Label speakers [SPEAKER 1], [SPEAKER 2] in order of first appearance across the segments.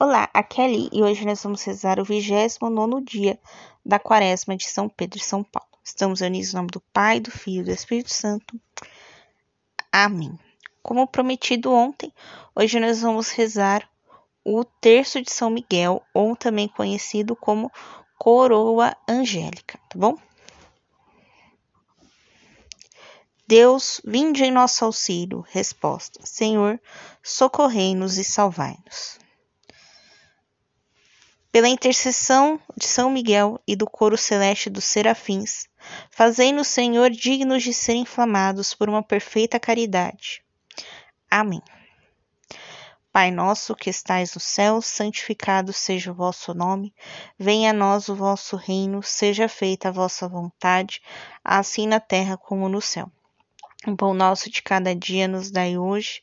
[SPEAKER 1] Olá, é Ali e hoje nós vamos rezar o 29 dia da quaresma de São Pedro e São Paulo. Estamos unidos em nome do Pai, do Filho e do Espírito Santo. Amém. Como prometido ontem, hoje nós vamos rezar o terço de São Miguel, ou também conhecido como coroa angélica, tá bom? Deus, vinde em nosso auxílio. Resposta: Senhor, socorrei-nos e salvai-nos. Pela intercessão de São Miguel e do coro celeste dos serafins, fazei-nos, Senhor, dignos de ser inflamados por uma perfeita caridade. Amém. Pai nosso que estais no céu, santificado seja o vosso nome, venha a nós o vosso reino, seja feita a vossa vontade, assim na terra como no céu. O pão nosso de cada dia nos dai hoje,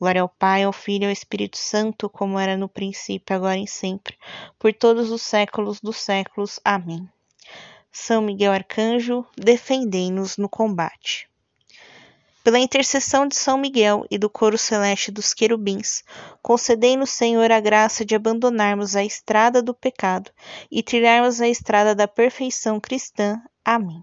[SPEAKER 1] Glória ao Pai, ao Filho e ao Espírito Santo, como era no princípio, agora e sempre, por todos os séculos dos séculos. Amém. São Miguel Arcanjo, defendei-nos no combate. Pela intercessão de São Miguel e do coro celeste dos querubins, concedei-nos, Senhor, a graça de abandonarmos a estrada do pecado e trilharmos a estrada da perfeição cristã. Amém.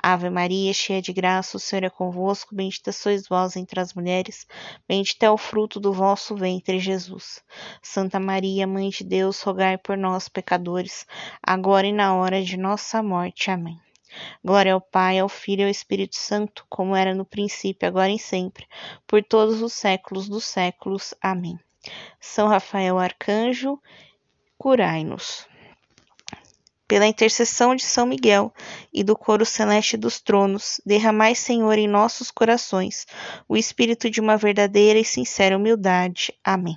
[SPEAKER 1] Ave Maria, cheia de graça, o Senhor é convosco, bendita sois vós entre as mulheres, bendito é o fruto do vosso ventre, Jesus. Santa Maria, Mãe de Deus, rogai por nós, pecadores, agora e na hora de nossa morte. Amém. Glória ao Pai, ao Filho e ao Espírito Santo, como era no princípio, agora e sempre, por todos os séculos dos séculos. Amém. São Rafael Arcanjo, curai-nos pela intercessão de São Miguel e do coro celeste dos tronos, derramai, Senhor, em nossos corações o espírito de uma verdadeira e sincera humildade. Amém.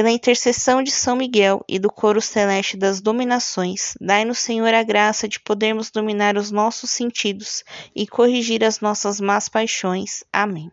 [SPEAKER 1] Pela intercessão de São Miguel e do coro celeste das dominações, dai-nos, Senhor, a graça de podermos dominar os nossos sentidos e corrigir as nossas más paixões. Amém.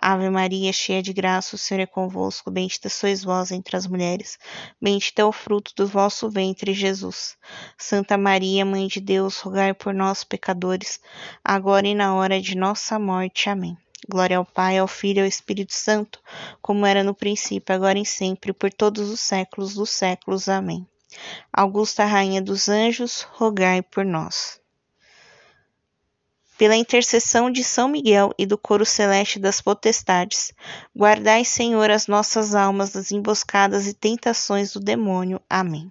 [SPEAKER 1] Ave Maria, cheia de graça, o Senhor é convosco, bendita sois vós entre as mulheres, bendito é o fruto do vosso ventre, Jesus. Santa Maria, Mãe de Deus, rogai por nós, pecadores, agora e na hora de nossa morte. Amém. Glória ao Pai, ao Filho e ao Espírito Santo, como era no princípio, agora e sempre, por todos os séculos dos séculos. Amém. Augusta Rainha dos Anjos, rogai por nós pela intercessão de São Miguel e do coro celeste das potestades, guardai, Senhor, as nossas almas das emboscadas e tentações do demônio. Amém.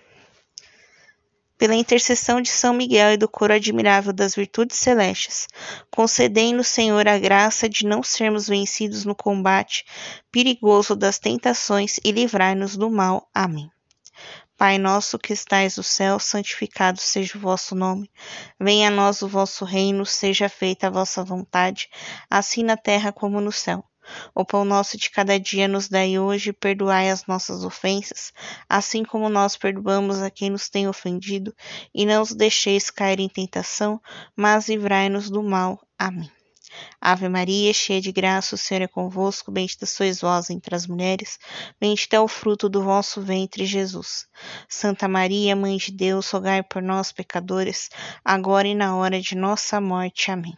[SPEAKER 1] pela intercessão de São Miguel e do coro admirável das virtudes celestes, concedei-nos, Senhor, a graça de não sermos vencidos no combate perigoso das tentações e livrai-nos do mal. Amém. Pai nosso que estais no céu, santificado seja o vosso nome. Venha a nós o vosso reino, seja feita a vossa vontade, assim na terra como no céu. O pão nosso de cada dia nos dai hoje, perdoai as nossas ofensas, assim como nós perdoamos a quem nos tem ofendido, e não os deixeis cair em tentação, mas livrai-nos do mal. Amém. Ave Maria, cheia de graça, o Senhor é convosco, bendita sois vós entre as mulheres, bendito é o fruto do vosso ventre, Jesus. Santa Maria, Mãe de Deus, rogai por nós, pecadores, agora e na hora de nossa morte. Amém.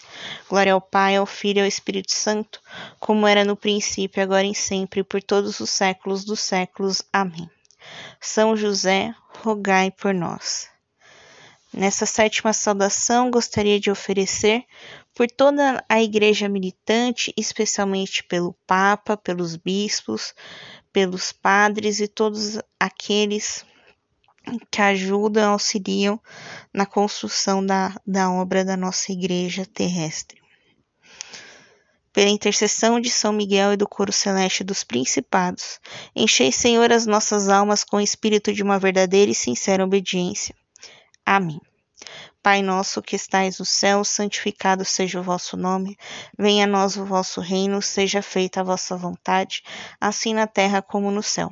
[SPEAKER 1] Glória ao Pai, ao Filho e ao Espírito Santo, como era no princípio, agora e sempre, por todos os séculos dos séculos. Amém. São José, rogai por nós. Nessa sétima saudação, gostaria de oferecer por toda a Igreja militante, especialmente pelo Papa, pelos bispos, pelos padres e todos aqueles que ajudam, auxiliam na construção da, da obra da nossa igreja terrestre. pela intercessão de São Miguel e do coro celeste dos principados, enchei, Senhor, as nossas almas com o espírito de uma verdadeira e sincera obediência. Amém. Pai nosso que estais no céu, santificado seja o vosso nome. Venha a nós o vosso reino, seja feita a vossa vontade, assim na terra como no céu.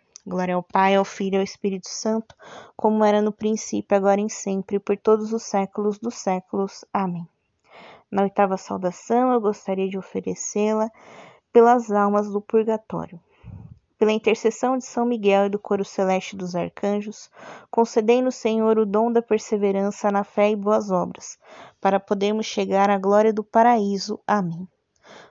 [SPEAKER 1] Glória ao Pai, ao Filho e ao Espírito Santo, como era no princípio, agora e sempre, por todos os séculos dos séculos. Amém. Na oitava saudação, eu gostaria de oferecê-la pelas almas do purgatório. Pela intercessão de São Miguel e do coro celeste dos arcanjos, concedei-nos, Senhor, o dom da perseverança na fé e boas obras, para podermos chegar à glória do paraíso. Amém.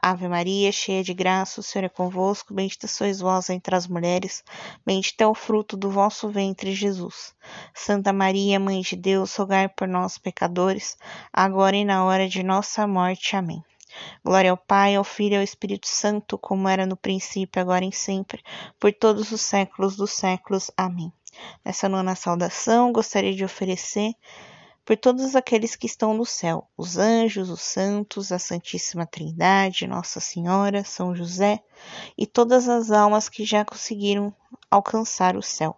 [SPEAKER 1] Ave Maria, cheia de graça, o Senhor é convosco, bendita sois vós entre as mulheres, bendito é o fruto do vosso ventre, Jesus. Santa Maria, Mãe de Deus, rogai por nós, pecadores, agora e na hora de nossa morte. Amém. Glória ao Pai, ao Filho e ao Espírito Santo, como era no princípio, agora e sempre, por todos os séculos dos séculos. Amém. Nessa nona saudação, gostaria de oferecer por todos aqueles que estão no céu, os anjos, os santos, a Santíssima Trindade, Nossa Senhora, São José e todas as almas que já conseguiram alcançar o céu.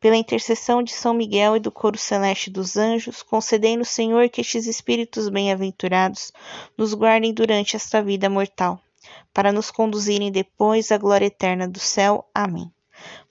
[SPEAKER 1] Pela intercessão de São Miguel e do coro celeste dos anjos, concedei-nos, Senhor, que estes espíritos bem-aventurados nos guardem durante esta vida mortal, para nos conduzirem depois à glória eterna do céu. Amém.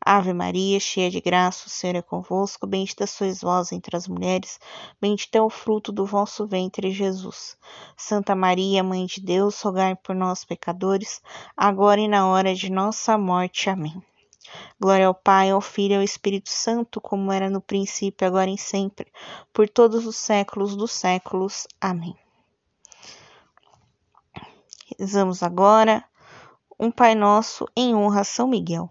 [SPEAKER 1] Ave Maria, cheia de graça, o Senhor é convosco, bendita sois vós entre as mulheres, bendito é o fruto do vosso ventre, Jesus. Santa Maria, Mãe de Deus, rogai por nós, pecadores, agora e na hora de nossa morte. Amém. Glória ao Pai, ao Filho e ao Espírito Santo, como era no princípio, agora e sempre, por todos os séculos dos séculos. Amém. Rezamos agora um Pai Nosso em honra a São Miguel.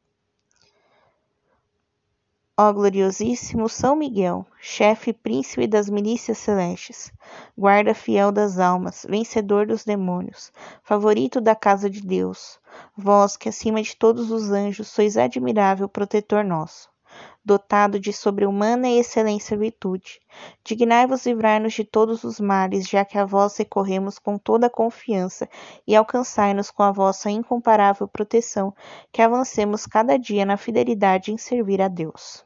[SPEAKER 1] Ó gloriosíssimo São Miguel, chefe príncipe das milícias celestes, guarda fiel das almas, vencedor dos demônios, favorito da casa de Deus, vós que acima de todos os anjos sois admirável protetor nosso, dotado de sobre-humana e excelência virtude, dignai-vos livrar-nos de todos os males, já que a vós recorremos com toda a confiança, e alcançai-nos com a vossa incomparável proteção, que avancemos cada dia na fidelidade em servir a Deus.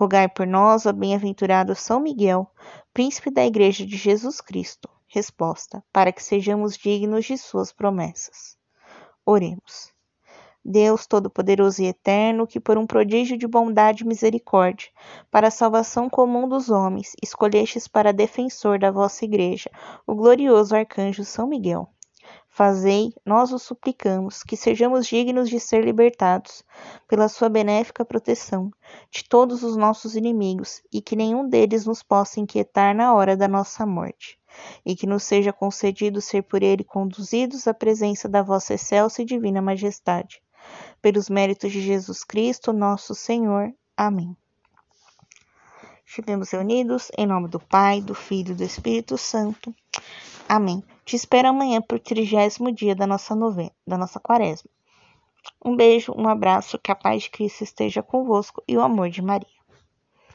[SPEAKER 1] Rogai por nós, ó bem-aventurado São Miguel, príncipe da Igreja de Jesus Cristo. Resposta: para que sejamos dignos de suas promessas. Oremos. Deus Todo-Poderoso e Eterno, que por um prodígio de bondade e misericórdia, para a salvação comum dos homens, escolhestes para defensor da vossa Igreja o glorioso arcanjo São Miguel Fazei, nós os suplicamos, que sejamos dignos de ser libertados, pela sua benéfica proteção, de todos os nossos inimigos, e que nenhum deles nos possa inquietar na hora da nossa morte. E que nos seja concedido ser por ele conduzidos à presença da vossa excelsa e divina majestade. Pelos méritos de Jesus Cristo, nosso Senhor. Amém. Estivemos reunidos em nome do Pai, do Filho e do Espírito Santo. Amém. Te espero amanhã para o trigésimo dia da nossa novena, da nossa quaresma. Um beijo, um abraço, que a paz de Cristo esteja convosco e o amor de Maria.